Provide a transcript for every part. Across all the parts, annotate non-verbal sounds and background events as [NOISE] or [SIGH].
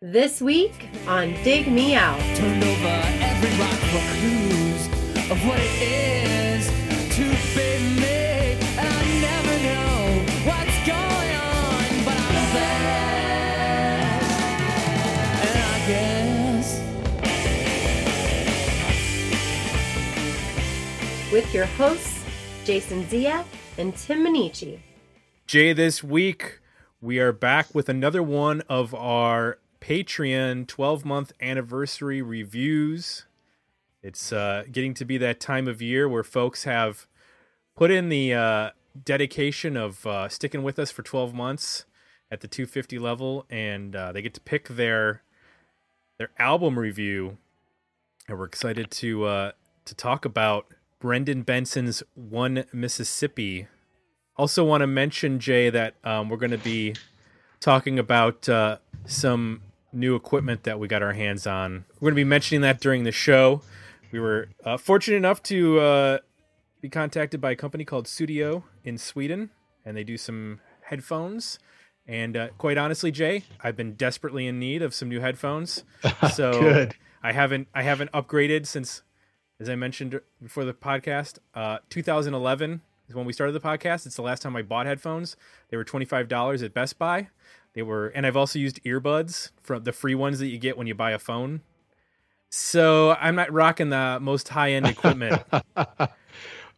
This week on Dig Me Out. Turned over every rock for clues of what it is to be me. And I never know what's going on, but I'm there. And I guess with your hosts, Jason Zia and Tim Minichi. Jay, this week we are back with another one of our Patreon 12 month anniversary reviews. It's uh, getting to be that time of year where folks have put in the uh, dedication of uh, sticking with us for 12 months at the 250 level, and uh, they get to pick their their album review. And we're excited to uh, to talk about Brendan Benson's One Mississippi. Also, want to mention Jay that um, we're going to be talking about uh, some new equipment that we got our hands on. We're going to be mentioning that during the show. We were uh, fortunate enough to uh, be contacted by a company called Sudio in Sweden, and they do some headphones. And uh, quite honestly, Jay, I've been desperately in need of some new headphones. [LAUGHS] So Good. I haven't I haven't upgraded since, as I mentioned before the podcast, uh, 2011 when we started the podcast. It's the last time I bought headphones. They were twenty five dollars at Best Buy. They were, and I've also used earbuds from the free ones that you get when you buy a phone. So I'm not rocking the most high end equipment. [LAUGHS]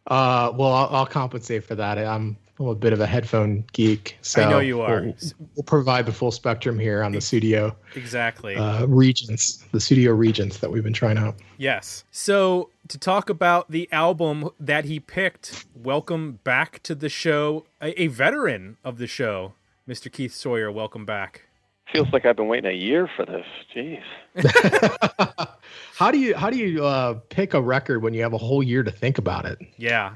Uh, well, I'll, I'll compensate for that. I'm, I'm a bit of a headphone geek, so I know you are. We'll, we'll provide the full spectrum here on the studio exactly. uh, regions, the Sudio Regents that we've been trying out. Yes. So to talk about the album that he picked, welcome back to the show, a, a veteran of the show, Mr. Keith Sawyer. Welcome back. Feels like I've been waiting a year for this. Jeez. [LAUGHS] how do you how do you uh, pick a record when you have a whole year to think about it? Yeah.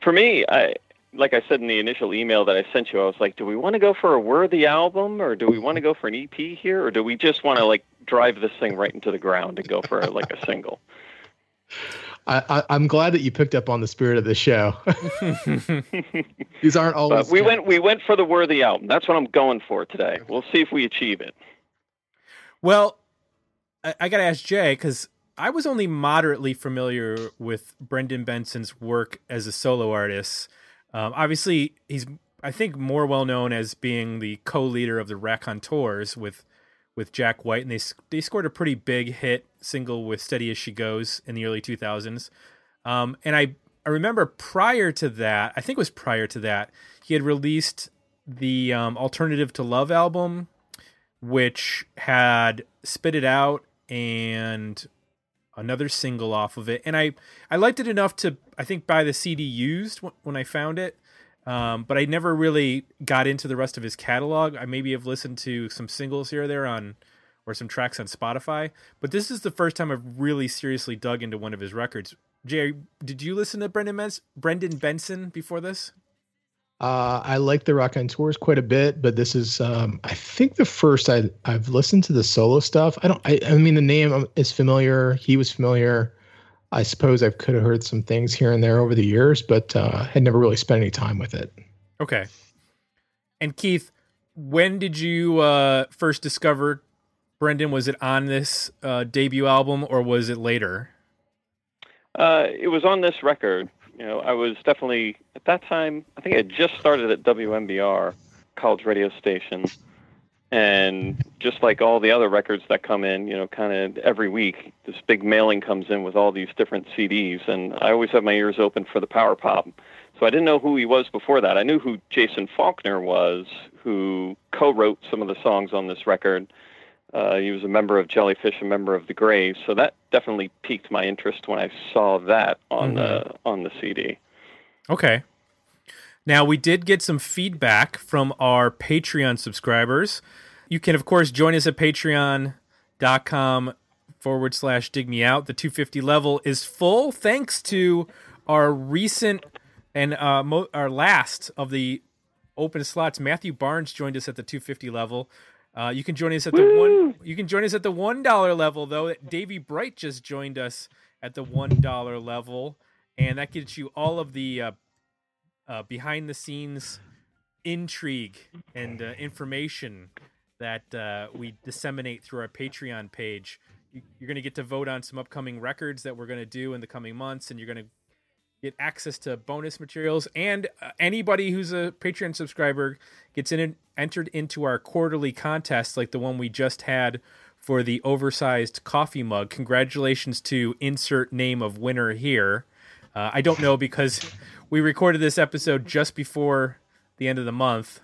For me, I like I said in the initial email that I sent you, I was like, do we want to go for a worthy album or do we want to go for an EP here or do we just want to like drive this thing right into the ground and go for like a single? I, I, I'm glad that you picked up on the spirit of the show. [LAUGHS] These aren't always. But we went we went for the worthy album. That's what I'm going for today. We'll see if we achieve it. Well, I, I got to ask Jay because I was only moderately familiar with Brendan Benson's work as a solo artist. Um, obviously, he's I think more well known as being the co-leader of the Raconteurs with with Jack White, and they they scored a pretty big hit single with "Steady as She Goes" in the early 2000s. Um, and I I remember prior to that, I think it was prior to that, he had released the um, "Alternative to Love" album, which had "Spit It Out" and another single off of it, and I I liked it enough to I think buy the CD used when, I found it. Um, but I never really got into the rest of his catalog. I maybe have listened to some singles here or there on, or some tracks on Spotify. But this is the first time I've really seriously dug into one of his records. Jay, did you listen to Brendan Benson before this? Uh, I like the Raconteurs quite a bit, but this is, um, I think, the first I I've listened to the solo stuff. I don't. I, I mean, the name is familiar. He was familiar. I suppose I could have heard some things here and there over the years, but uh, had never really spent any time with it. Okay. And Keith, when did you uh, first discover Brendan? Was it on this uh, debut album or was it later? Uh, it was on this record. You know, I was definitely at that time. I think I had just started at WMBR, college radio station, and just like all the other records that come in, you know, kind of every week, this big mailing comes in with all these different CDs, and I always have my ears open for the power pop. So I didn't know who he was before that. I knew who Jason Falkner was, who co-wrote some of the songs on this record. Uh, he was a member of Jellyfish, a member of the Grays, so that definitely piqued my interest when I saw that on the on the CD. Okay. Now, we did get some feedback from our Patreon subscribers. You can, of course, join us at patreon.com forward slash dig me out. The 250 level is full thanks to our recent and uh, mo- our last of the open slots. Matthew Barnes joined us at the 250 level. Uh, you can join us at the one. You can join us at the one dollar level though. Davy Bright just joined us at the one dollar level, and that gets you all of the uh, uh, behind the scenes intrigue and uh, information that uh, we disseminate through our Patreon page. You're going to get to vote on some upcoming records that we're going to do in the coming months, and you're going to get access to bonus materials. And uh, anybody who's a Patreon subscriber gets in entered into our quarterly contest, like the one we just had for the oversized coffee mug. Congratulations to insert name of winner here. Uh, I don't know because we recorded this episode just before the end of the month,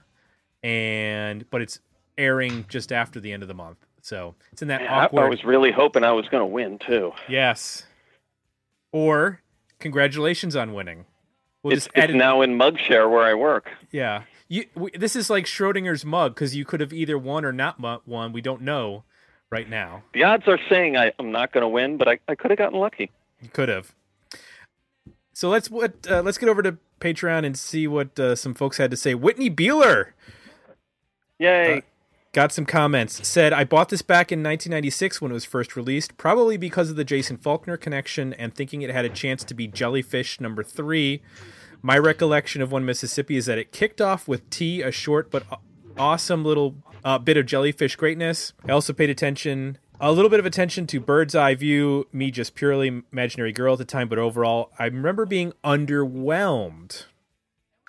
and but it's airing just after the end of the month. So it's in that Yeah, I, awkward. I was really hoping I was going to win too. Yes. Or congratulations on winning. We'll it's, it's now in Mugshare where I work. Yeah. You, we, this is like Schrodinger's mug because you could have either won or not won. We don't know right now. The odds are saying I, I'm not going to win, but I, I could have gotten lucky. You could have. So let's what uh, let's get over to Patreon and see what uh, some folks had to say. Whitney Beeler Yay! Uh, got some comments. Said, I bought this back in 1996 when it was first released, probably because of the Jason Falkner connection and thinking it had a chance to be Jellyfish number three. My recollection of One Mississippi is that it kicked off with Tea, a short but awesome little uh, bit of jellyfish greatness. I also paid attention, a little bit of attention to Bird's Eye View, me just purely imaginary girl at the time, but overall, I remember being underwhelmed.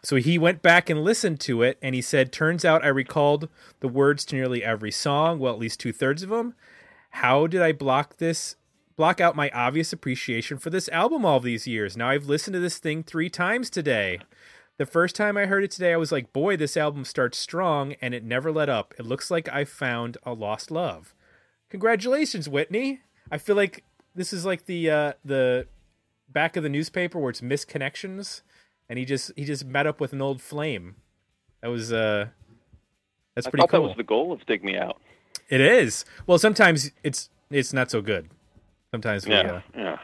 So he went back and listened to it, and he said, "Turns out I recalled the words to nearly every song, well, at least two thirds of them. How did I block this? Block out my obvious appreciation for this album all these years. Now I've listened to this thing three times today. The first time I heard it today, I was like, boy, this album starts strong, and it never let up. It looks like I found a lost love. Congratulations, Whitney. I feel like this is like the uh, the back of the newspaper where it's misconnections and he just he just met up with an old flame. That was uh that's I pretty thought cool. that was the goal of Dig Me Out. It is. Well, sometimes it's it's not so good. Sometimes we, Yeah, uh, yeah.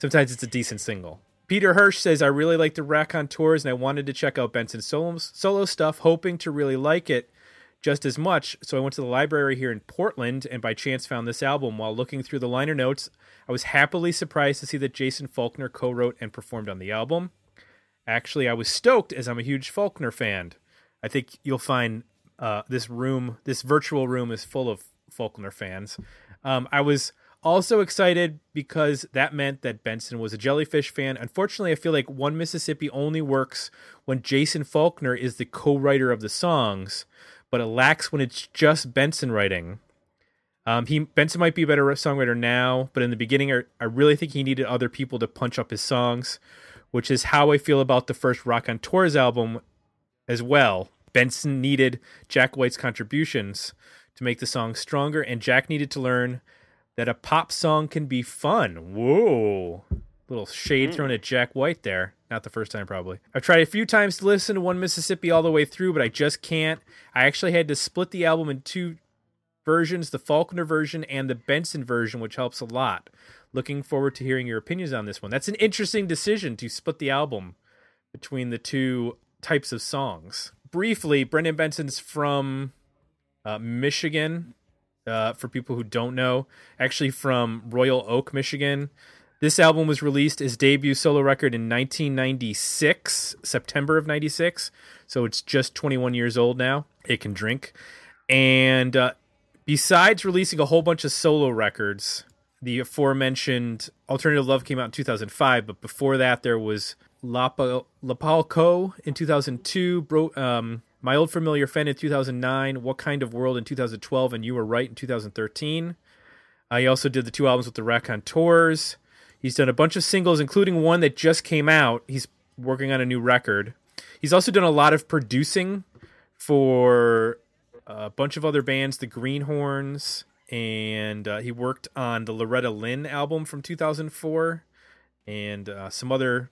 sometimes it's a decent single. Peter Hirsch says, I really like the Rack tours and I wanted to check out Benson's solo, solo stuff, hoping to really like it just as much. So I went to the library here in Portland and by chance found this album. While looking through the liner notes, I was happily surprised to see that Jason Falkner co wrote and performed on the album. Actually, I was stoked as I'm a huge Falkner fan. I think you'll find uh, this room, this virtual room, is full of Falkner fans. Um, I was also excited because that meant that Benson was a Jellyfish fan. Unfortunately, I feel like One Mississippi only works when Jason Falkner is the co-writer of the songs, but it lacks when it's just Benson writing. Um, he Benson might be a better songwriter now, but in the beginning, I, I really think he needed other people to punch up his songs, which is how I feel about the first Raconteurs album as well. Benson needed Jack White's contributions to make the song stronger, and Jack needed to learn that a pop song can be fun. Whoa. Little shade hmm. thrown at Jack White there. Not the first time, probably. I've tried a few times to listen to One Mississippi all the way through, but I just can't. I actually had to split the album in two versions the Falkner version and the Benson version, which helps a lot. Looking forward to hearing your opinions on this one. That's an interesting decision to split the album between the two types of songs. Briefly, Brendan Benson's from uh, Michigan. Uh, for people who don't know, actually from Royal Oak, Michigan. This album was released as debut solo record in 1996, September of 96. So it's just 21 years old now. It can drink. And uh, besides releasing a whole bunch of solo records, the aforementioned Alternative Love came out in 2005, but before that, there was Lapa, Lapalco in 2002, Bro, um, My Old Familiar Friend in 2009, What Kind of World in 2012, and You Were Right in 2013. Uh, he also did the two albums with the Rack Tours. He's done a bunch of singles, including one that just came out. He's working on a new record. He's also done a lot of producing for a bunch of other bands, the Greenhornes, and uh, he worked on the Loretta Lynn album from 2004 and uh, some other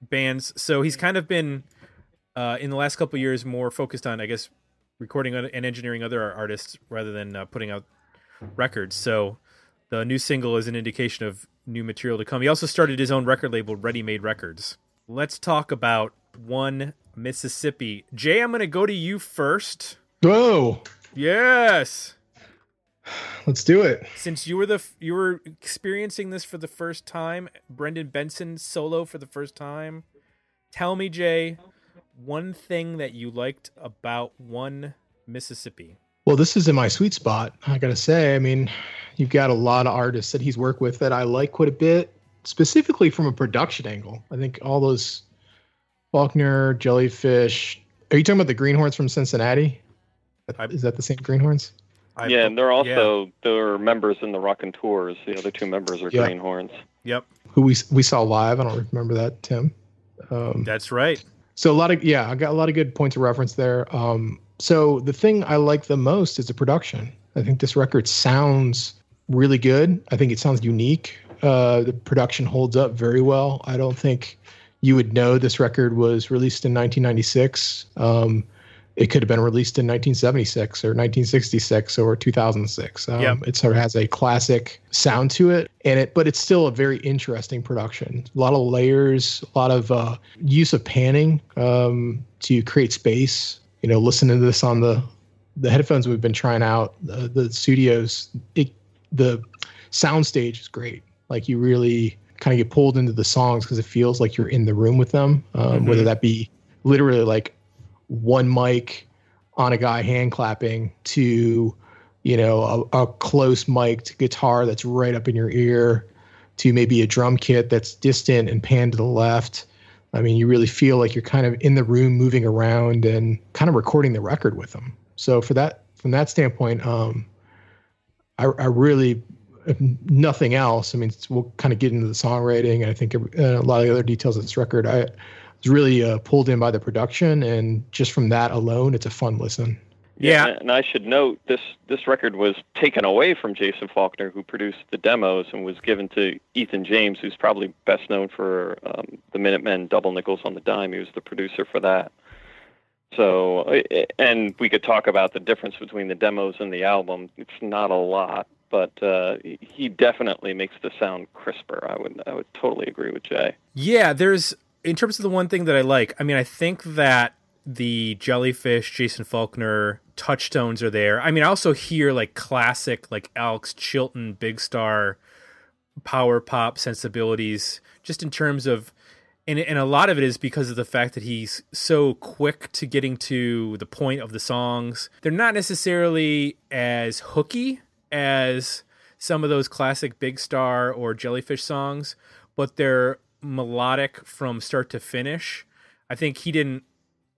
bands. So he's kind of been uh, in the last couple of years more focused on, I guess, recording and engineering other artists rather than uh, putting out records. So the new single is an indication of new material to come. He also started his own record label, Ready Made Records. Let's talk about one Mississippi. Jay, I'm going to go to you first. Whoa. Yes. Let's do it. Since you were the you were experiencing this for the first time, Brendan Benson solo for the first time. Tell me, Jay, one thing that you liked about one Mississippi. Well, this is in my sweet spot. I gotta say. I mean, you've got a lot of artists that he's worked with that I like quite a bit, specifically from a production angle. I think all those Falkner, Jellyfish. Are you talking about the Greenhornes from Cincinnati? Is that the same Greenhornes? I- yeah, and they're yeah. also they're members in the Raconteurs. The other two members are Yeah. Greenhornes. Yep, Who we we saw live? I don't remember that, Tim. Um, that's right. So a lot of yeah, I got a lot of good points of reference there. Um, so the thing I like the most is the production. I think this record sounds really good. I think it sounds unique. Uh, the production holds up very well. I don't think you would know this record was released in 1996. Um, it could have been released in 1976 or 1966 or 2006. Um, Yep. It sort of has a classic sound to it, and it, but it's still a very interesting production. A lot of layers, a lot of uh, use of panning um, to create space. You know, listening to this on the the headphones we've been trying out, the, the Sudios, it, the sound stage is great. Like you really kind of get pulled into the songs because it feels like you're in the room with them. Um, Whether that be literally like one mic on a guy hand clapping to, you know, a, a close mic'd guitar that's right up in your ear to maybe a drum kit that's distant and panned to the left. I mean, you really feel like you're kind of in the room, moving around and kind of recording the record with them. So for that, from that standpoint, um, I, I really, nothing else, I mean, we'll kind of get into the songwriting and I think uh, a lot of the other details of this record. I was really uh, pulled in by the production, and just from that alone, it's a fun listen. Yeah. and I should note this this record was taken away from Jason Falkner, who produced the demos, and was given to Ethan James, who's probably best known for um, the Minutemen Double Nickels on the Dime. He was the producer for that. So, and we could talk about the difference between the demos and the album. It's not a lot, but uh, he definitely makes the sound crisper. I would I would totally agree with Jay. Yeah, there's in terms of the one thing that I like. I mean, I think that the Jellyfish, Jason Falkner touchstones are there. I mean, I also hear like classic, like Alex Chilton, Big Star, power pop sensibilities, just in terms of, and and a lot of it is because of the fact that he's so quick to getting to the point of the songs. They're not necessarily as hooky as some of those classic Big Star or Jellyfish songs, but they're melodic from start to finish. I think he didn't,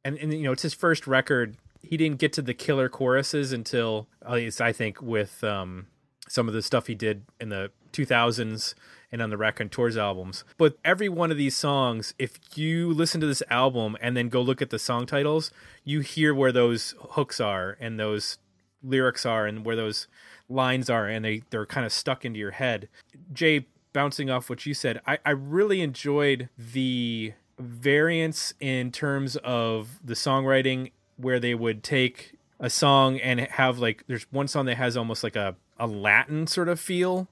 and, and you know, it's his first record. He didn't get to the killer choruses until, at least I think, with um, some of the stuff he did in the 2000s and on the Raconteurs albums. But every one of these songs, if you listen to this album and then go look at the song titles, you hear where those hooks are and those lyrics are and where those lines are and they, they're kind of stuck into your head. Jay, bouncing off what you said, I, I really enjoyed the variance in terms of the songwriting where they would take a song and have like there's one song that has almost like a, a Latin sort of feel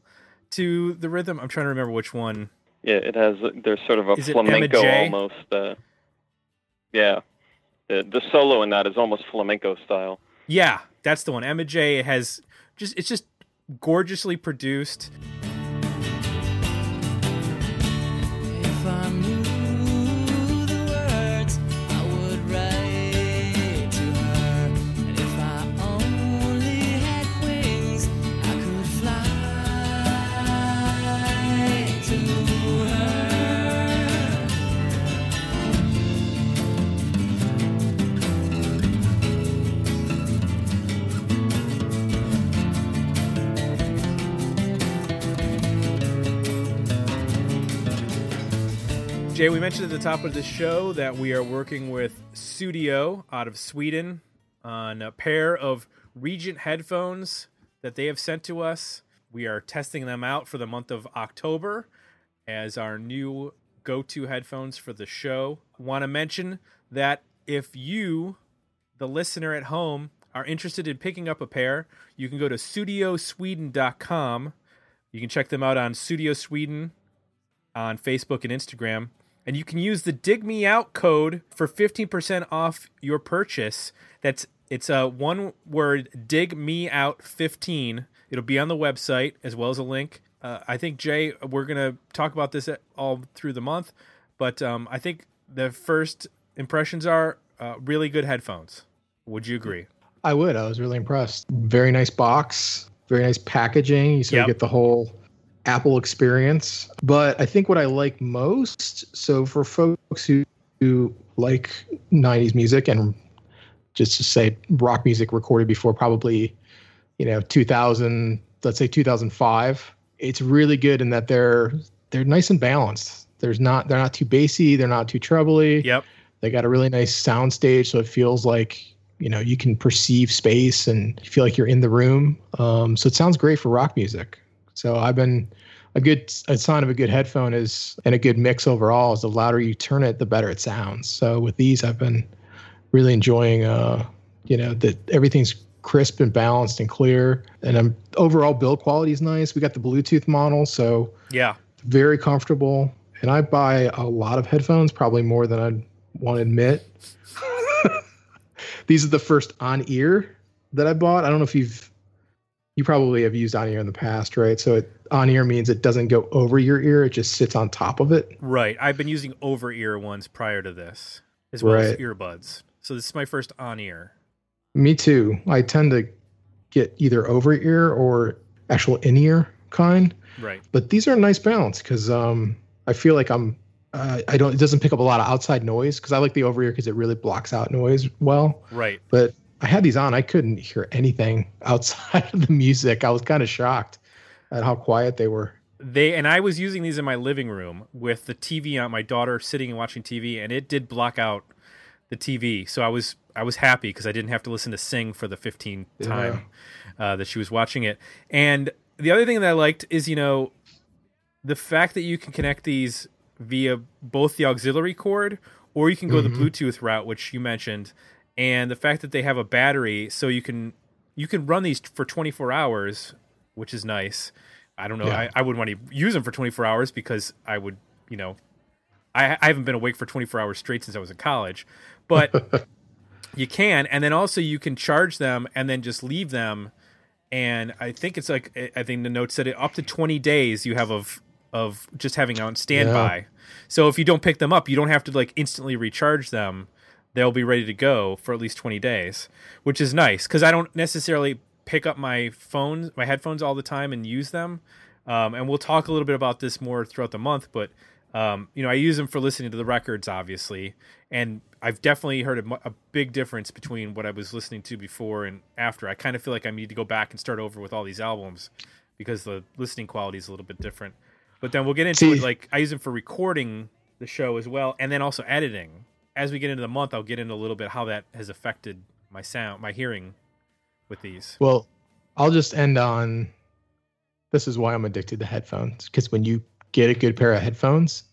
to the rhythm. I'm trying to remember which one. Yeah, it has. There's sort of a Is flamenco almost. Uh, yeah, the the solo in that is almost flamenco style. Yeah, that's the one. Emma J has just it's just gorgeously produced. Jay, we mentioned at the top of the show that we are working with Sudio out of Sweden on a pair of Regent headphones that they have sent to us. We are testing them out for the month of October as our new go to headphones for the show. Want to mention that if you, the listener at home, are interested in picking up a pair, you can go to sudiosweden.com. You can check them out on Sudio Sweden on Facebook and Instagram. And you can use the Dig Me Out code for 15% off your purchase. That's it's a one word Dig Me Out 15. It'll be on the website as well as a link. Uh, I think Jay, we're gonna talk about this all through the month, but um, I think the first impressions are uh, really good headphones. Would you agree? I would. I was really impressed. Very nice box, very nice packaging. You sort Yep. of get the whole Apple experience. But I think what I like most, so for folks who, who like 90s music and just to say rock music recorded before probably, you know, 2000, let's say 2005, it's really good in that they're they're nice and balanced. There's not they're not too bassy, they're not too trebly. Yep. They got a really nice sound stage, so it feels like you know you can perceive space and feel like you're in the room. Um, so it sounds great for rock music. So I've been a good a sign of a good headphone is and a good mix overall is the louder you turn it, the better it sounds. So with these, I've been really enjoying. Uh, you know that everything's crisp and balanced and clear, and um, overall build quality is nice. We got the Bluetooth model, so Yeah. very comfortable. And I buy a lot of headphones, probably more than I'd want to admit. [LAUGHS] These are the first on ear that I bought. I don't know if you've, you probably have used on ear in the past, right? So it, on ear means it doesn't go over your ear; it just sits on top of it. Right. I've been using over ear ones prior to this, as well as earbuds. So this is my first on ear. Me too. I tend to get either over ear or actual in ear kind. Right. but these are a nice balance because um, I feel like I'm uh, I don't it doesn't pick up a lot of outside noise because I like the over ear because it really blocks out noise well. Right. But I had these on, I couldn't hear anything [LAUGHS] outside of the music. I was kind of shocked at how quiet they were. They and I was using these in my living room with the TV on, my daughter sitting and watching TV, and it did block out the TV. So I was I was happy because I didn't have to listen to Sing for the 15th time uh, that she was watching it. And the other thing that I liked is you know the fact that you can connect these via both the auxiliary cord or you can go the Bluetooth route, which you mentioned, and the fact that they have a battery, so you can you can run these for 24 hours, which is nice. I don't know. Yeah. I, I wouldn't want to use them for 24 hours because I would, you know, I, I haven't been awake for 24 hours straight since I was in college, but [LAUGHS] you can, and then also you can charge them and then just leave them. And I think it's like I think the note said it up to 20 days you have of of just having on standby. So if you don't pick them up, you don't have to like instantly recharge them. They'll be ready to go for at least 20 days, which is nice because I don't necessarily pick up my phones, my headphones all the time and use them. Um, and we'll talk a little bit about this more throughout the month, but um, you know, I use them for listening to the records, obviously, and I've definitely heard a, a big difference between what I was listening to before and after. I kind of feel like I need to go back and start over with all these albums because the listening quality is a little bit different. But then we'll get into it. Like I use them for recording the show as well, and then also editing. As we get into the month, I'll get into a little bit how that has affected my sound, my hearing with these. Well, I'll just end on this is why I'm addicted to headphones because when you get a good pair of headphones,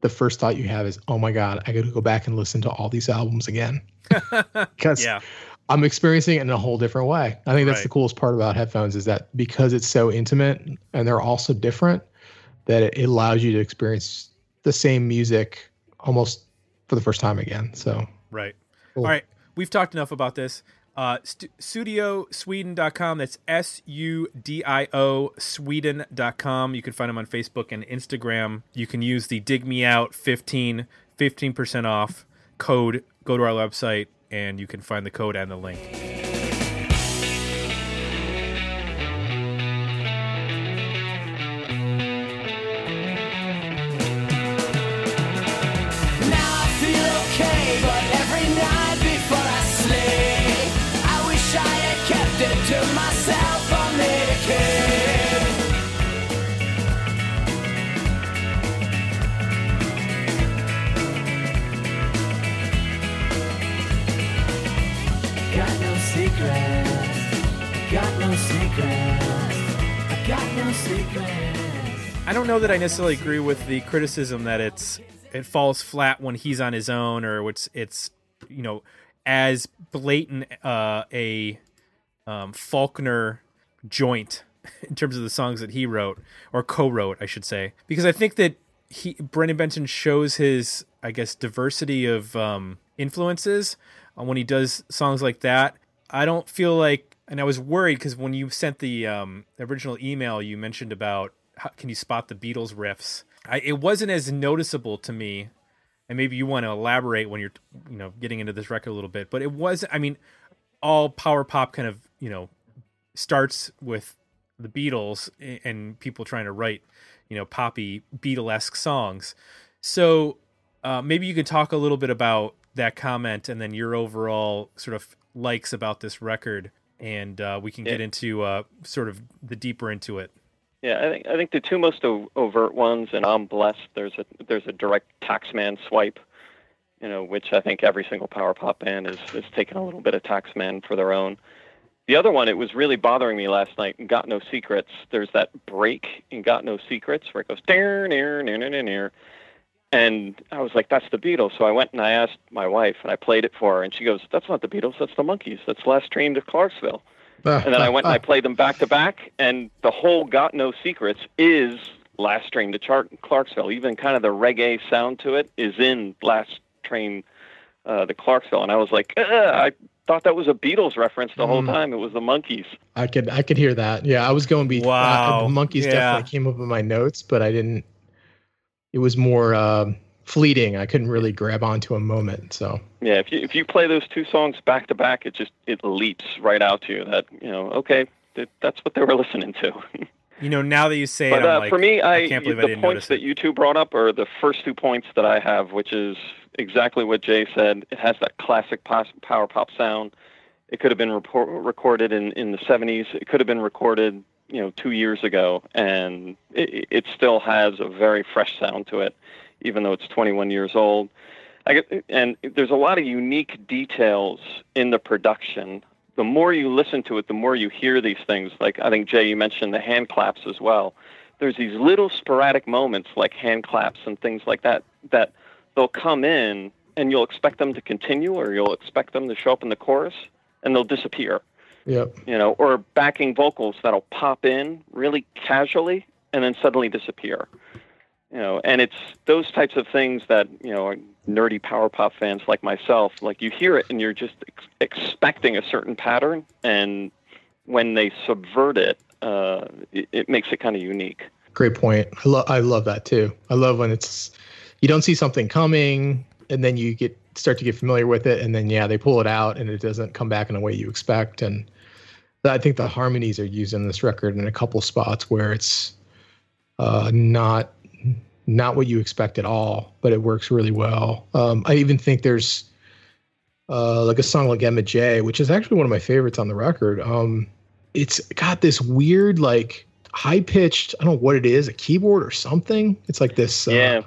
the first thought you have is, "Oh my god, I got to go back and listen to all these albums again." [LAUGHS] Because Yeah, I'm experiencing it in a whole different way. I think that's Right. the coolest part about headphones is that because it's so intimate and they're all so different, that it, it allows you to experience the same music almost for the first time again. So right. Cool. All right, we've talked enough about this. Uh, st- sudiosweden.com. That's S U D I O Sweden.com. You can find them on Facebook and Instagram. You can use the Dig Me Out 15, 15% off code. Go to our website and you can find the code and the link. I don't know that I necessarily agree with the criticism that it's it falls flat when he's on his own or it's it's you know as blatant uh, a um, Falkner joint [LAUGHS] in terms of the songs that he wrote or co-wrote, I should say, because I think that he Brendan Benson shows his I guess diversity of um, influences uh, when he does songs like that. I don't feel like, and I was worried because when you sent the um, original email, you mentioned about how can you spot the Beatles riffs. I, it wasn't as noticeable to me, and maybe you want to elaborate when you're you know getting into this record a little bit. But it was, I mean, all power pop kind of you know starts with the Beatles and people trying to write you know poppy Beatlesque songs. So uh, maybe you could talk a little bit about that comment and then your overall sort of likes about this record, and uh, we can get into uh, sort of the deeper into it. Yeah, I think I think the two most o- overt ones, and I'm blessed. There's a there's a direct Taxman swipe, you know, which I think every single power pop band is is taking a little bit of Taxman for their own. The other one, it was really bothering me last night. Got No Secrets, there's that break in Got No Secrets where it goes near near near near near, and I was like, that's the Beatles. So I went and I asked my wife, and I played it for her, and she goes, that's not the Beatles, that's the Monkees. That's Last Train to Clarksville. And then I went and I played them back to back, and the whole "Got No Secrets" is "Last Train to Char- Clarksville." Even kind of the reggae sound to it is in "Last Train uh, to Clarksville," and I was like, I thought that was a Beatles reference the whole Mm. time. It was the Monkees. I could I could hear that. Yeah, I was going to be. Wow. uh, the Monkees Yeah. definitely came up in my notes, but I didn't. It was more um, fleeting. I couldn't really grab onto a moment. So Yeah, if you if you play those two songs back to back, it just it leaps right out to you that you know, okay, that, that's what they were [LAUGHS] listening to. You know, now that you say But it, I'm uh, like, for me, I, can't believe I the didn't points that it. you two brought up are the first two points that I have, which is exactly what Jay said. It has that classic pos- power pop sound. It could have been report- recorded in, in the 70s. It could have been recorded, you know, two years ago, and it, it still has a very fresh sound to it, even though it's 21 years old. I get, and there's a lot of unique details in the production. The more you listen to it, the more you hear these things. Like I think Jay, you mentioned the hand claps as well. There's these little sporadic moments like hand claps and things like that that they'll come in and you'll expect them to continue or you'll expect them to show up in the chorus and they'll disappear yep. you know, or backing vocals that'll pop in really casually and then suddenly disappear. You know, and it's those types of things that you know nerdy power pop fans like myself like you hear it and you're just ex- expecting a certain pattern, and when they subvert it, uh, it, it makes it kind of unique. Great point. I love I love that too. I love when it's you don't see something coming and then you get start to get familiar with it and then yeah, they pull it out and it doesn't come back in the way you expect and I think the harmonies are used in this record in a couple spots where it's uh, not not what you expect at all, but it works really well. Um, I even think there's uh, like a song like Emma J, which is actually one of my favorites on the record. Um, it's got this weird like high pitched. I don't know what it is, a keyboard or something. It's like this. Uh, Yeah.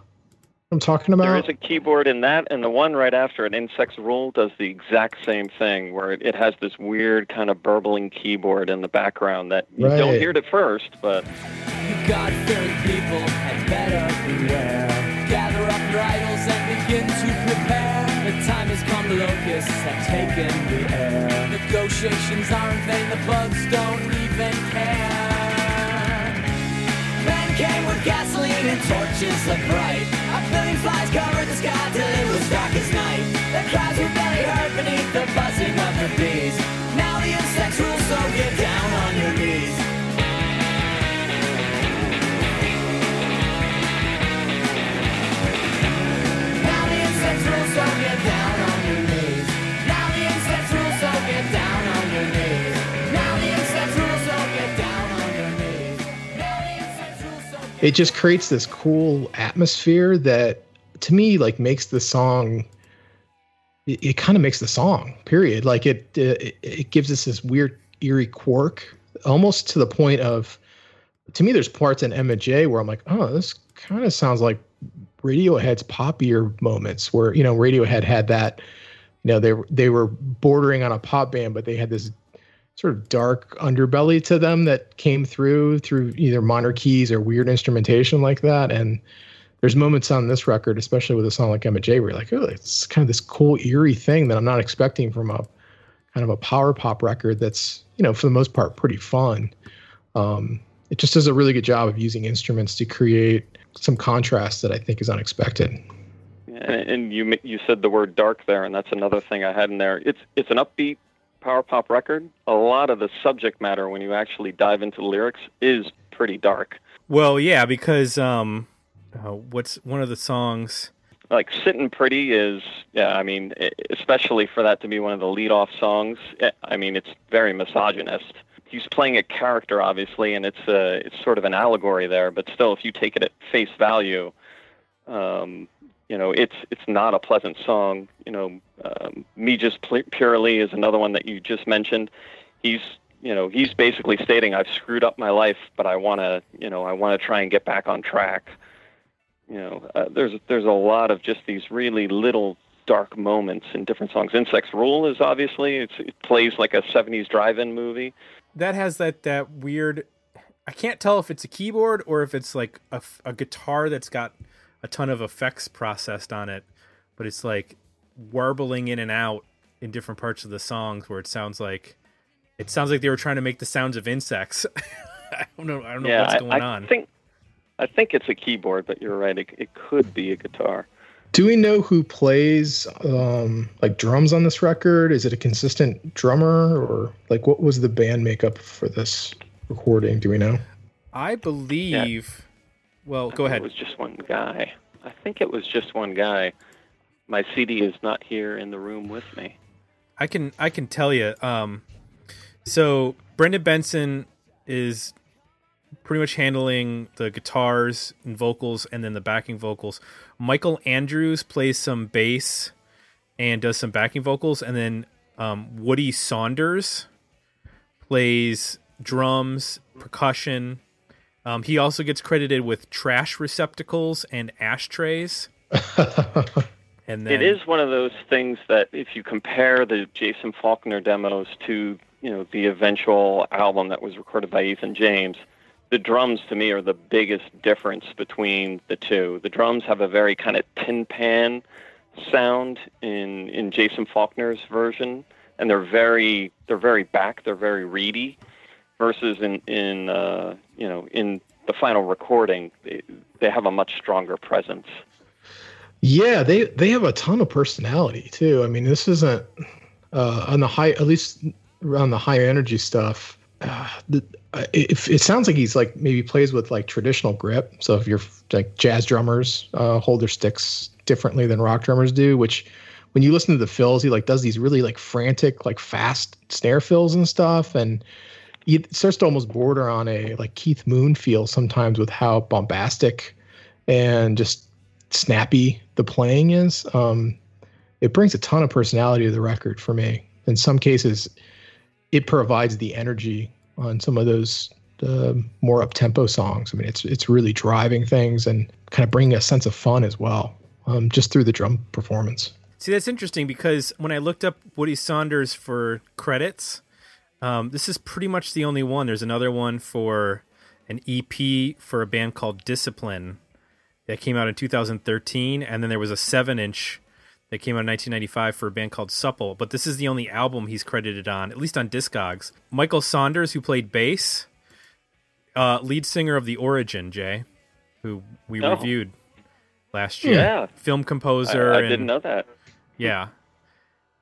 I'm talking about. There is a keyboard in that, and the one right after it, Insects Rule, does the exact same thing, where it, it has this weird kind of burbling keyboard in the background that you don't hear it at first, but You God-fearing people had better beware. Gather up your idols and begin to prepare. The time has come, the locusts have taken the air. Negotiations are in vain, the bugs don't and torches lit bright. A billion flies covered it just creates this cool atmosphere that to me like makes the song it, it kind of makes the song period. Like it, it it gives us this weird eerie quirk almost to the point of to me there's parts in Emma J where I'm like oh this kind of sounds like Radiohead's poppier moments where you know Radiohead had that you know they they were bordering on a pop band but they had this sort of dark underbelly to them that came through through either minor keys or weird instrumentation like that. And there's moments on this record, especially with a song like Emma J, where you're like, oh, it's kind of this cool eerie thing that I'm not expecting from a kind of a power pop record that's you know for the most part pretty fun. Um, it just does a really good job of using instruments to create some contrast that I think is unexpected. and, and you you said the word dark there, and that's another thing I had in there. It's it's an upbeat power pop record. A lot of the subject matter, when you actually dive into the lyrics, is pretty dark. Well, yeah, because um, uh, what's one of the songs? like sitting pretty is yeah i mean especially for that to be one of the lead off songs eh, i mean it's very misogynist he's playing a character obviously and it's a it's sort of an allegory there but still if you take it at face value um you know it's it's not a pleasant song you know um, me just purely is another one that you just mentioned he's you know he's basically stating i've screwed up my life but i want to you know i want to try and get back on track you know, uh, there's there's a lot of just these really little dark moments in different songs. Insects Rule is obviously it plays like a '70s drive-in movie. That has that that weird. I can't tell if it's a keyboard or if it's like a, a guitar that's got a ton of effects processed on it, but it's like warbling in and out in different parts of the songs where it sounds like it sounds like they were trying to make the sounds of insects. [LAUGHS] I don't know. I don't know yeah, what's I, going I on. think I think it's a keyboard, but you're right. It, it could be a guitar. Do we know who plays um, like drums on this record? Is it a consistent drummer, or like what was the band makeup for this recording? Do we know? I believe. Well, go ahead. It was just one guy. I think it was just one guy. My CD is not here in the room with me. I can I can tell you. Um, so Brendan Benson is pretty much handling the guitars and vocals, and then the backing vocals. Michael Andrews plays some bass and does some backing vocals, and then um, Woody Saunders plays drums, percussion. Um, he also gets credited with trash receptacles and ashtrays. [LAUGHS] And then It is one of those things that if you compare the Jason Falkner demos to, you know, the eventual album that was recorded by Ethan James, the drums to me are the biggest difference between the two. The drums have a very kind of tin pan sound in in Jason Falkner's version, and they're very they're very back, they're very reedy, versus in in uh, you know in the final recording, they, they have a much stronger presence. Yeah, they they have a ton of personality too. I mean, this isn't uh, on the high, at least on the high energy stuff. Uh, the, uh, it, it sounds like he's like maybe plays with like traditional grip. So if you're like jazz drummers uh, hold their sticks differently than rock drummers do, which when you listen to the fills, he like does these really like frantic, like fast snare fills and stuff, and it starts to almost border on a like Keith Moon feel sometimes with how bombastic and just snappy the playing is. Um, it brings a ton of personality to the record for me. In some cases, it provides the energy on some of those uh, more up tempo songs. I mean, it's it's really driving things and kind of bringing a sense of fun as well, um, just through the drum performance. See, that's interesting because when I looked up Woody Saunders for credits, um, this is pretty much the only one. There's another one for an EP for a band called Discipline that came out in 2013, and then there was a seven inch that came out in 1995 for a band called Supple. But this is the only album he's credited on, at least on Discogs. Michael Saunders, who played bass, uh, lead singer of The Origin, Jay, who we Oh. reviewed last year. Yeah. Film I, composer. I and, didn't know that. Yeah.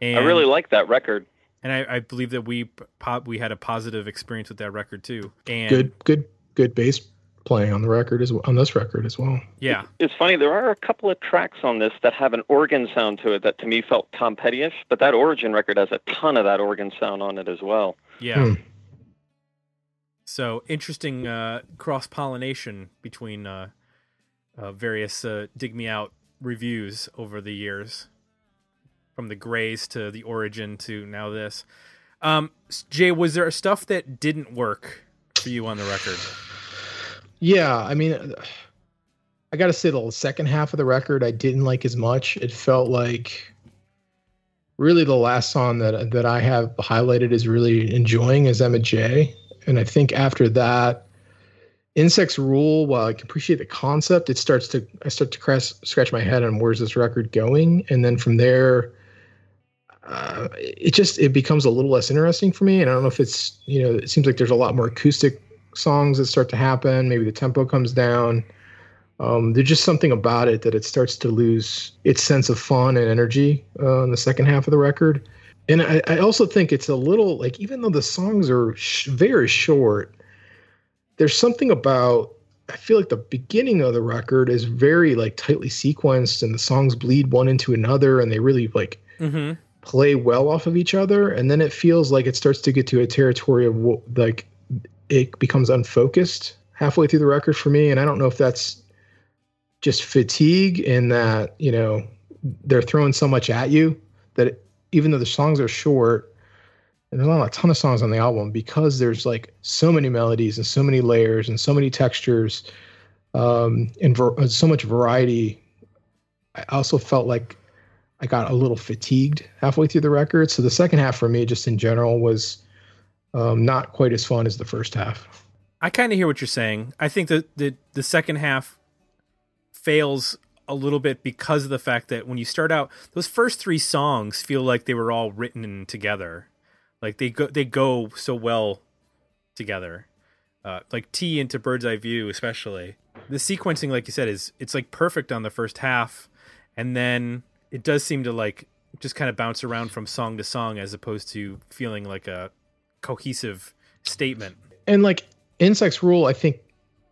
And, I really like that record. And I, I believe that we po- we had a positive experience with that record too. And Good, good, good bass playing on the record as well, on this record as well. yeah, It's funny, there are a couple of tracks on this that have an organ sound to it that to me felt Tom Petty-ish, but that Origin record has a ton of that organ sound on it as well. yeah. Hmm. So interesting uh, cross pollination between uh, uh, various uh, Dig Me Out reviews over the years, from the Grays to the Origin to now this. Um, Jay, was there stuff that didn't work for you on the record? Yeah, I mean, I got to say the second half of the record I didn't like as much. It felt like really the last song that that I have highlighted is really enjoying is Emma J. And I think after that, Insects Rule. While I can appreciate the concept, it starts to I start to crash, scratch my head on where's this record going, and then from there. Uh, it just it becomes a little less interesting for me and i don't know if it's you know it seems like there's a lot more acoustic songs that start to happen. Maybe the tempo comes down. Um, there's just something about it that it starts to lose its sense of fun and energy uh, in the second half of the record. And I, I also think it's a little like, even though the songs are sh- very short, there's something about I feel like the beginning of the record is very like tightly sequenced, and the songs bleed one into another, and they really like Mm-hmm. Play well off of each other. And then it feels like it starts to get to a territory of like it becomes unfocused halfway through the record for me. And I don't know if that's just fatigue in that you know they're throwing so much at you that it, even though the songs are short and there's not a ton of songs on the album because there's like so many melodies and so many layers and so many textures um, and ver- so much variety. I also felt like I got a little fatigued halfway through the record. So the second half for me, just in general, was um, not quite as fun as the first half. I kind of hear what you're saying. I think that the the second half fails a little bit because of the fact that when you start out, those first three songs feel like they were all written together. Like they go they go so well together. Uh, like Tea into Bird's Eye View, especially the sequencing, like you said, is it's like perfect on the first half, and then it does seem to like just kind of bounce around from song to song as opposed to feeling like a cohesive statement. And like Insects Rule, I think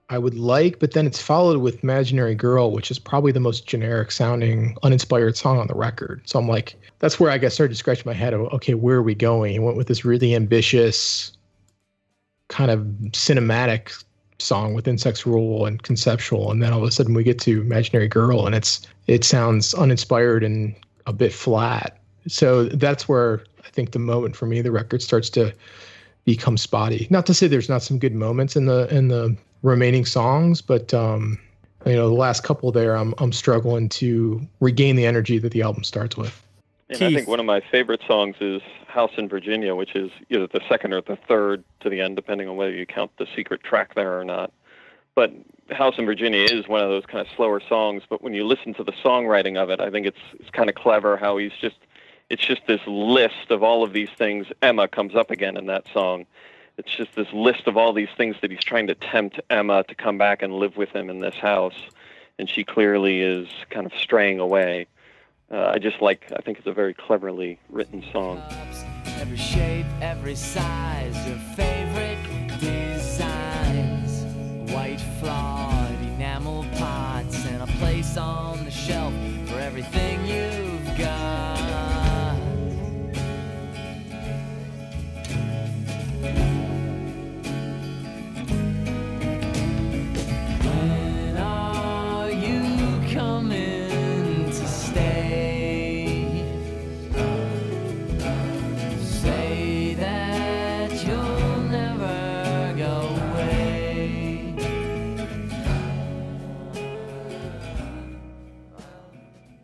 I would like, but then it's followed with Imaginary Girl, which is probably the most generic sounding, uninspired song on the record. So I'm like, that's where I guess started to scratch my head of, okay, where are we going? He went with this really ambitious, kind of cinematic song with Insects Rule and conceptual, and then all of a sudden we get to Imaginary Girl, and it's it sounds uninspired and a bit flat. So that's where I think the moment for me, the record starts to become spotty. Not to say there's not some good moments in the in the remaining songs, but um, you know, the last couple there, I'm I'm struggling to regain the energy that the album starts with. And I think one of my favorite songs is House in Virginia, which is either the second or the third to the end, depending on whether you count the secret track there or not. But House in Virginia is one of those kind of slower songs, but when you listen to the songwriting of it, I think it's it's kind of clever how he's just it's just this list of all of these things. Emma comes up again in that song. It's just this list of all these things that he's trying to tempt Emma to come back and live with him in this house, and she clearly is kind of straying away. Uh, I just like. I think it's a very cleverly written song. Every shape, every size, your favorite designs. White flawed enamel pots and a place on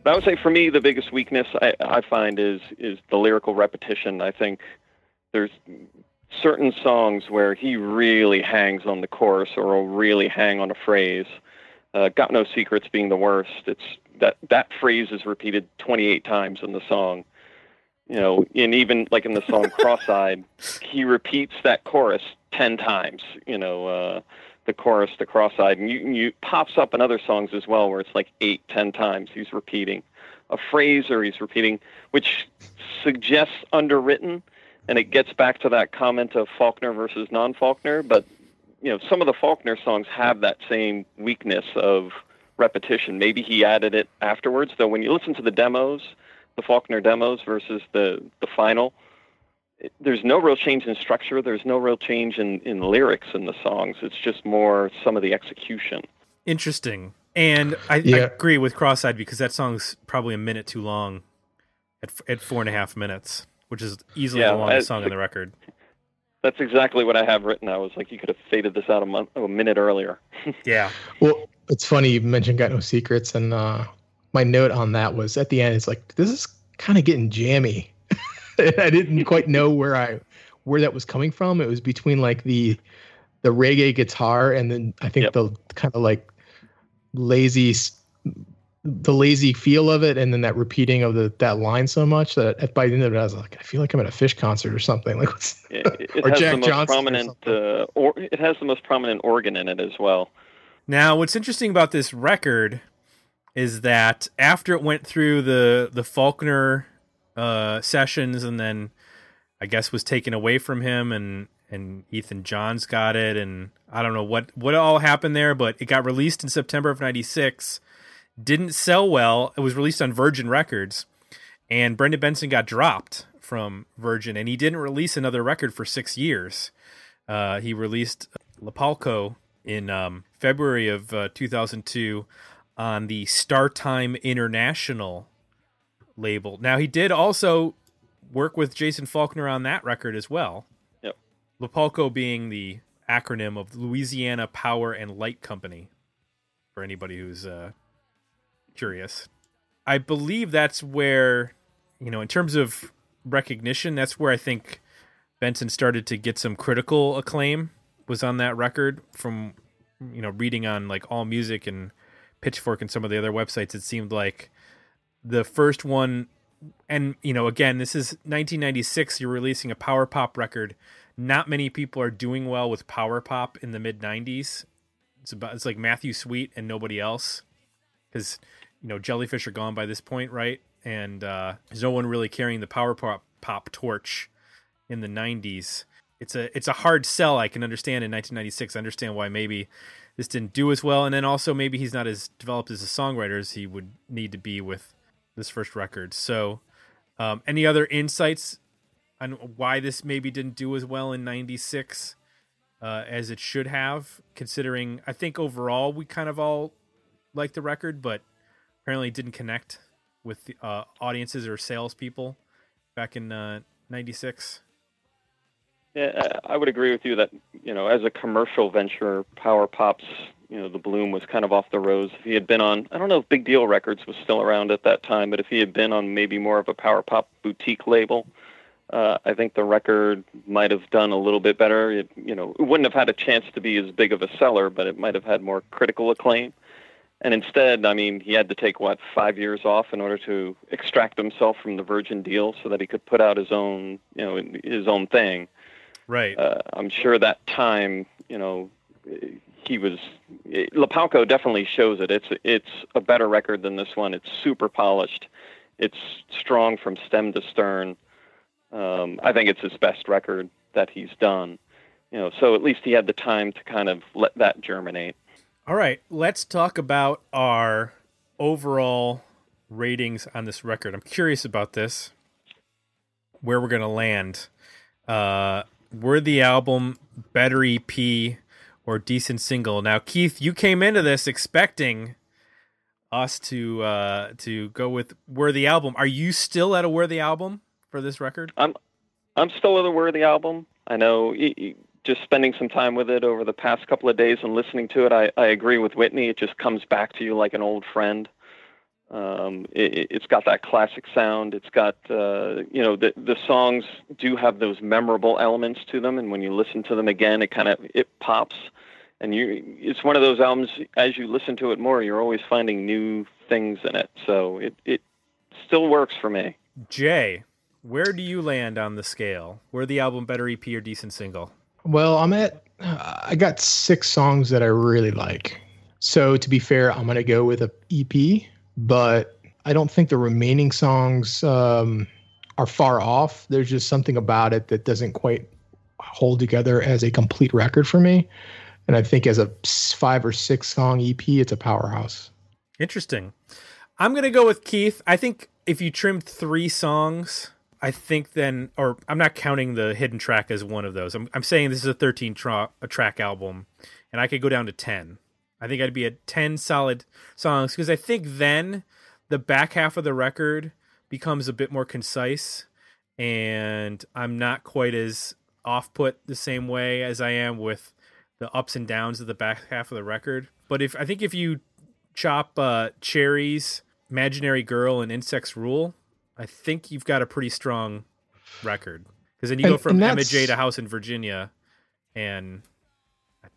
But I would say for me, the biggest weakness I, I find is is the lyrical repetition. I think there's certain songs where he really hangs on the chorus or will really hang on a phrase. Uh, Got no secrets being the worst. It's that that phrase is repeated 28 times in the song. You know, and even like in the song [LAUGHS] Cross-eyed, he repeats that chorus 10 times. You know, uh, the chorus, the cross-eyed, and you, you pops up in other songs as well where it's like eight, ten times he's repeating a phrase or he's repeating, which suggests underwritten, and it gets back to that comment of Falkner versus non-Falkner. But you know, some of the Falkner songs have that same weakness of repetition. Maybe he added it afterwards, though. When you listen to the demos, the Falkner demos versus the the final, it- there's no real change in structure. There's no real change in, in lyrics in the songs. It's just more some of the execution. Interesting. And I, I agree with Cross-eyed because that song's probably a minute too long at, at four and a half minutes, which is easily Yeah, the longest I- song on the record. [LAUGHS] That's exactly what I have written. I was like, you could have faded this out a month, a minute earlier. [LAUGHS] Yeah. Well, it's funny you mentioned "Got No Secrets," and uh, my note on that was at the end. It's like this is kind of getting jammy. [LAUGHS] I didn't quite know where I where that was coming from. It was between like the the reggae guitar and then I think Yep. the kind of like lazy the lazy feel of it and then that repeating of the that line so much that at by the end of it I was like I feel like I'm at a Phish concert or something [LAUGHS] like what's It, [LAUGHS] it Or has Jack the most Johnson prominent, something. uh, or it has the most prominent organ in it as well. Now, what's interesting about this record is that after it went through the the Falkner uh, sessions and then I guess was taken away from him and and Ethan Johns got it, and I don't know what what all happened there, but it got released in September of '96. Didn't sell well. It was released on Virgin Records, and Brendan Benson got dropped from Virgin, and he didn't release another record for six years. Uh, he released Lapalco in um, February of uh, 2002 on the Startime International label. Now he did also work with Jason Falkner on that record as well. Yep. Lapalco being the acronym of Louisiana Power and Light Company, for anybody who's uh, curious. I believe that's where, you know, in terms of recognition, that's where I think Benson started to get some critical acclaim. Was on that record from, you know, reading on like All Music and Pitchfork and some of the other websites. It seemed like the first one and you know again this is 1996 you're releasing a power pop record. Not many people are doing well with power pop in the mid 90s it's about it's like matthew sweet and nobody else because you know jellyfish are gone by this point right? And uh, there's no one really carrying the power pop pop torch in the 90s it's a it's a hard sell i can understand in 1996 i understand why maybe this didn't do as well and then also maybe he's not as developed as a songwriter as he would need to be with this first record. So, um, any other insights on why this maybe didn't do as well in '96 uh, as it should have? Considering, I think overall we kind of all liked the record, but apparently didn't connect with the, uh, audiences or salespeople back in '96. Uh, yeah, I would agree with you that you know, as a commercial venture, Power Pop's you know the bloom was kind of off the rose. If he had been on, I don't know if Big Deal Records was still around at that time, but if he had been on maybe more of a power pop boutique label, uh, I think the record might have done a little bit better. It, you know, it wouldn't have had a chance to be as big of a seller, but it might have had more critical acclaim. And instead, I mean, he had to take what five years off in order to extract himself from the Virgin deal, so that he could put out his own, you know, his own thing. Right. Uh, I'm sure that time, you know, he was Lapalco definitely shows it. It's it's a better record than this one. It's super polished. It's strong from stem to stern. Um, I think it's his best record that he's done. You know, so at least he had the time to kind of let that germinate. All right, let's talk about our overall ratings on this record. I'm curious about this. Where we're gonna land. Uh, were the album better EP or decent single. Now, Keith, you came into this expecting us to uh to go with Worthy Album. Are you still at a Worthy Album for this record? I'm I'm still at a Worthy Album. I know just spending some time with it over the past couple of days and listening to it, I, I agree with Whitney. It just comes back to you like an old friend. Um, it, has got that classic sound. It's got, uh, you know, the the songs do have those memorable elements to them, and when you listen to them again, it kind of it pops. And you, it's one of those albums. As you listen to it more, you're always finding new things in it. So it it still works for me. Jay, where do you land on the scale? Where the album better EP or decent single? Well, I'm at. I got six songs that I really like. So to be fair, I'm gonna go with a EP but I don't think the remaining songs um, are far off. There's just something about it that doesn't quite hold together as a complete record for me. And I think as a five or six song EP, it's a powerhouse. Interesting. I'm going to go with Keith. I think if you trimmed three songs, I think then, or I'm not counting the hidden track as one of those. I'm, I'm saying this is a 13 tra- a track album, and I could go down to 10. I think I'd be at 10 solid songs because I think then the back half of the record becomes a bit more concise and I'm not quite as off put the same way as I am with the ups and downs of the back half of the record. But if I think if you chop uh, cherries, imaginary girl, and insects rule, I think you've got a pretty strong record. Because then you and, go from Emma J to House in Virginia, and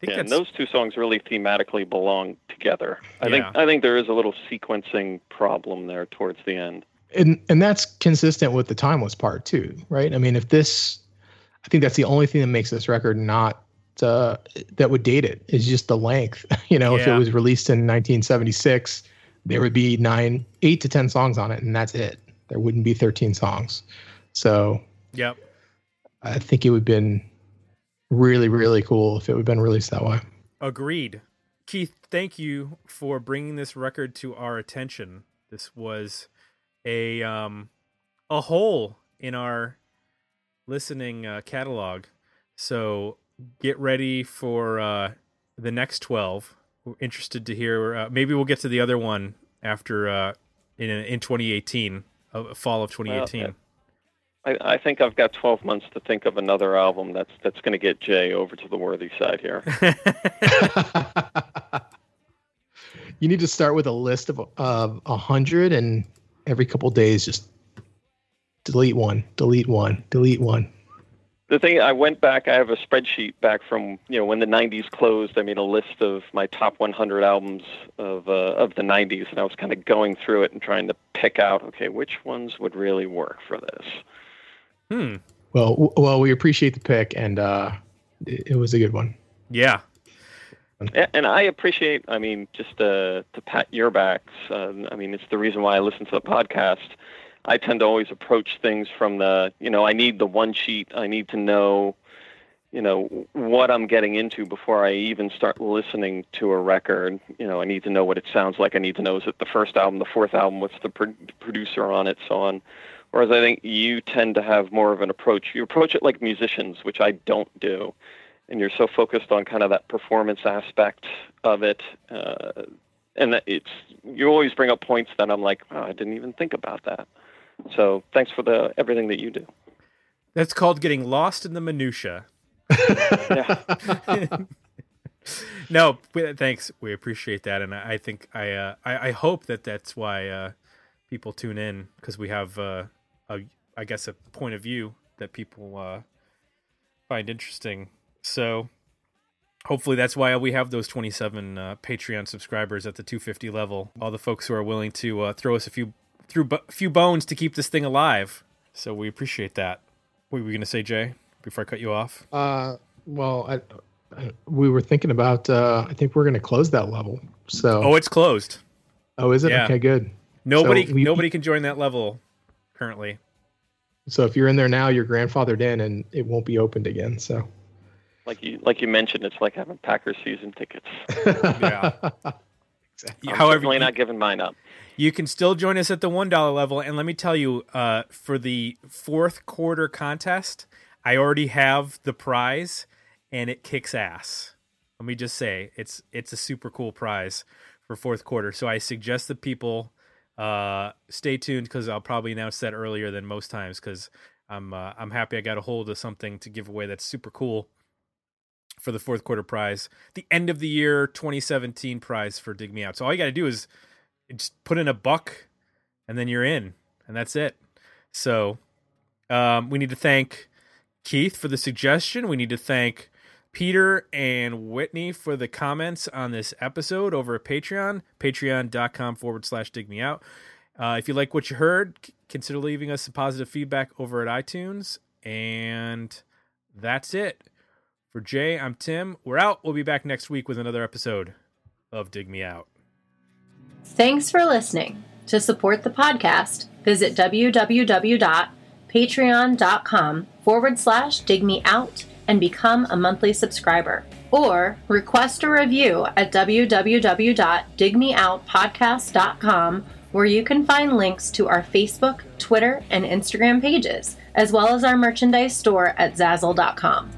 think yeah, and those two songs really thematically belong together. I yeah. think I think there is a little sequencing problem there towards the end. And and that's consistent with the timeless part too, right? I mean, if this I think that's the only thing that makes this record not uh, that would date it is just the length. [LAUGHS] you know, yeah. if it was released in 1976, there would be nine, eight to ten songs on it, and that's it. There wouldn't be 13 songs. So, yep. I think it would have been really, really cool if it would have been released that way. Agreed. Keith, thank you for bringing this record to our attention. This was a um, a hole in our listening uh, catalog. So get ready for uh, the next 12. We're interested to hear. Uh, maybe we'll get to the other one after uh, in in 2018, uh, fall of 2018. Well, I, I think I've got 12 months to think of another album that's that's going to get Jay over to the worthy side here. [LAUGHS] you need to start with a list of of a hundred, and every couple days just delete one, delete one, delete one. The thing I went back, I have a spreadsheet back from you know when the '90s closed. I made a list of my top 100 albums of uh, of the '90s, and I was kind of going through it and trying to pick out, okay, which ones would really work for this. Hmm. Well, w- well, we appreciate the pick, and uh, it, it was a good one. Yeah. And I appreciate, I mean, just uh, to pat your backs. Uh, I mean, it's the reason why I listen to the podcast. I tend to always approach things from the, you know, I need the one sheet. I need to know, you know, what I'm getting into before I even start listening to a record. You know, I need to know what it sounds like. I need to know is it the first album, the fourth album, what's the pro- producer on it, so on. Whereas I think you tend to have more of an approach. You approach it like musicians, which I don't do and you're so focused on kind of that performance aspect of it uh, and that it's you always bring up points that i'm like oh, i didn't even think about that so thanks for the everything that you do That's called getting lost in the minutia. [LAUGHS] [LAUGHS] no, thanks. We appreciate that, and I I think I uh, I, I hope that that's why uh, people tune in because we have uh, a I guess a point of view that people uh, find interesting. So hopefully that's why we have those 27 uh, Patreon subscribers at the 250 level. All the folks who are willing to uh, throw us a few through bu- few bones to keep this thing alive. So we appreciate that. What were we going to say, Jay? Before I cut you off. Uh, well, I, I, we were thinking about. Uh, I think we're going to close that level. So, Oh, it's closed. oh, is it? yeah. Okay, good. Nobody So we- nobody can join that level currently. So if you're in there now, you're grandfathered in, and it won't be opened again. So, like you like you mentioned it's like having packers season tickets [LAUGHS] Yeah. exactly. I'm However, certainly you, not giving mine up you can still join us at the one dollar level. And let me tell you, uh, for the fourth quarter contest, I already have the prize, and it kicks ass. Let me just say, it's it's a super cool prize for fourth quarter. So I suggest that people uh, stay tuned because I'll probably announce that earlier than most times because I'm uh, I'm happy I got a hold of something to give away that's super cool for the fourth quarter prize, the end of the year 2017 prize for Dig Me Out. So all you got to do is just put in a buck, and then you're in, and that's it. So um, we need to thank Keith for the suggestion. We need to thank Peter and Whitney for the comments on this episode over at Patreon, patreon.com forward slash dig me out. Uh, if you like what you heard, c- consider leaving us some positive feedback over at iTunes. And that's it. For Jay, I'm Tim. We're out. We'll be back next week with another episode of Dig Me Out. Thanks for listening. To support the podcast, visit www.patreon.com forward slash dig me out and become a monthly subscriber. Or request a review at www.digmeoutpodcast.com where you can find links to our Facebook, Twitter, and Instagram pages, as well as our merchandise store at zazzle.com.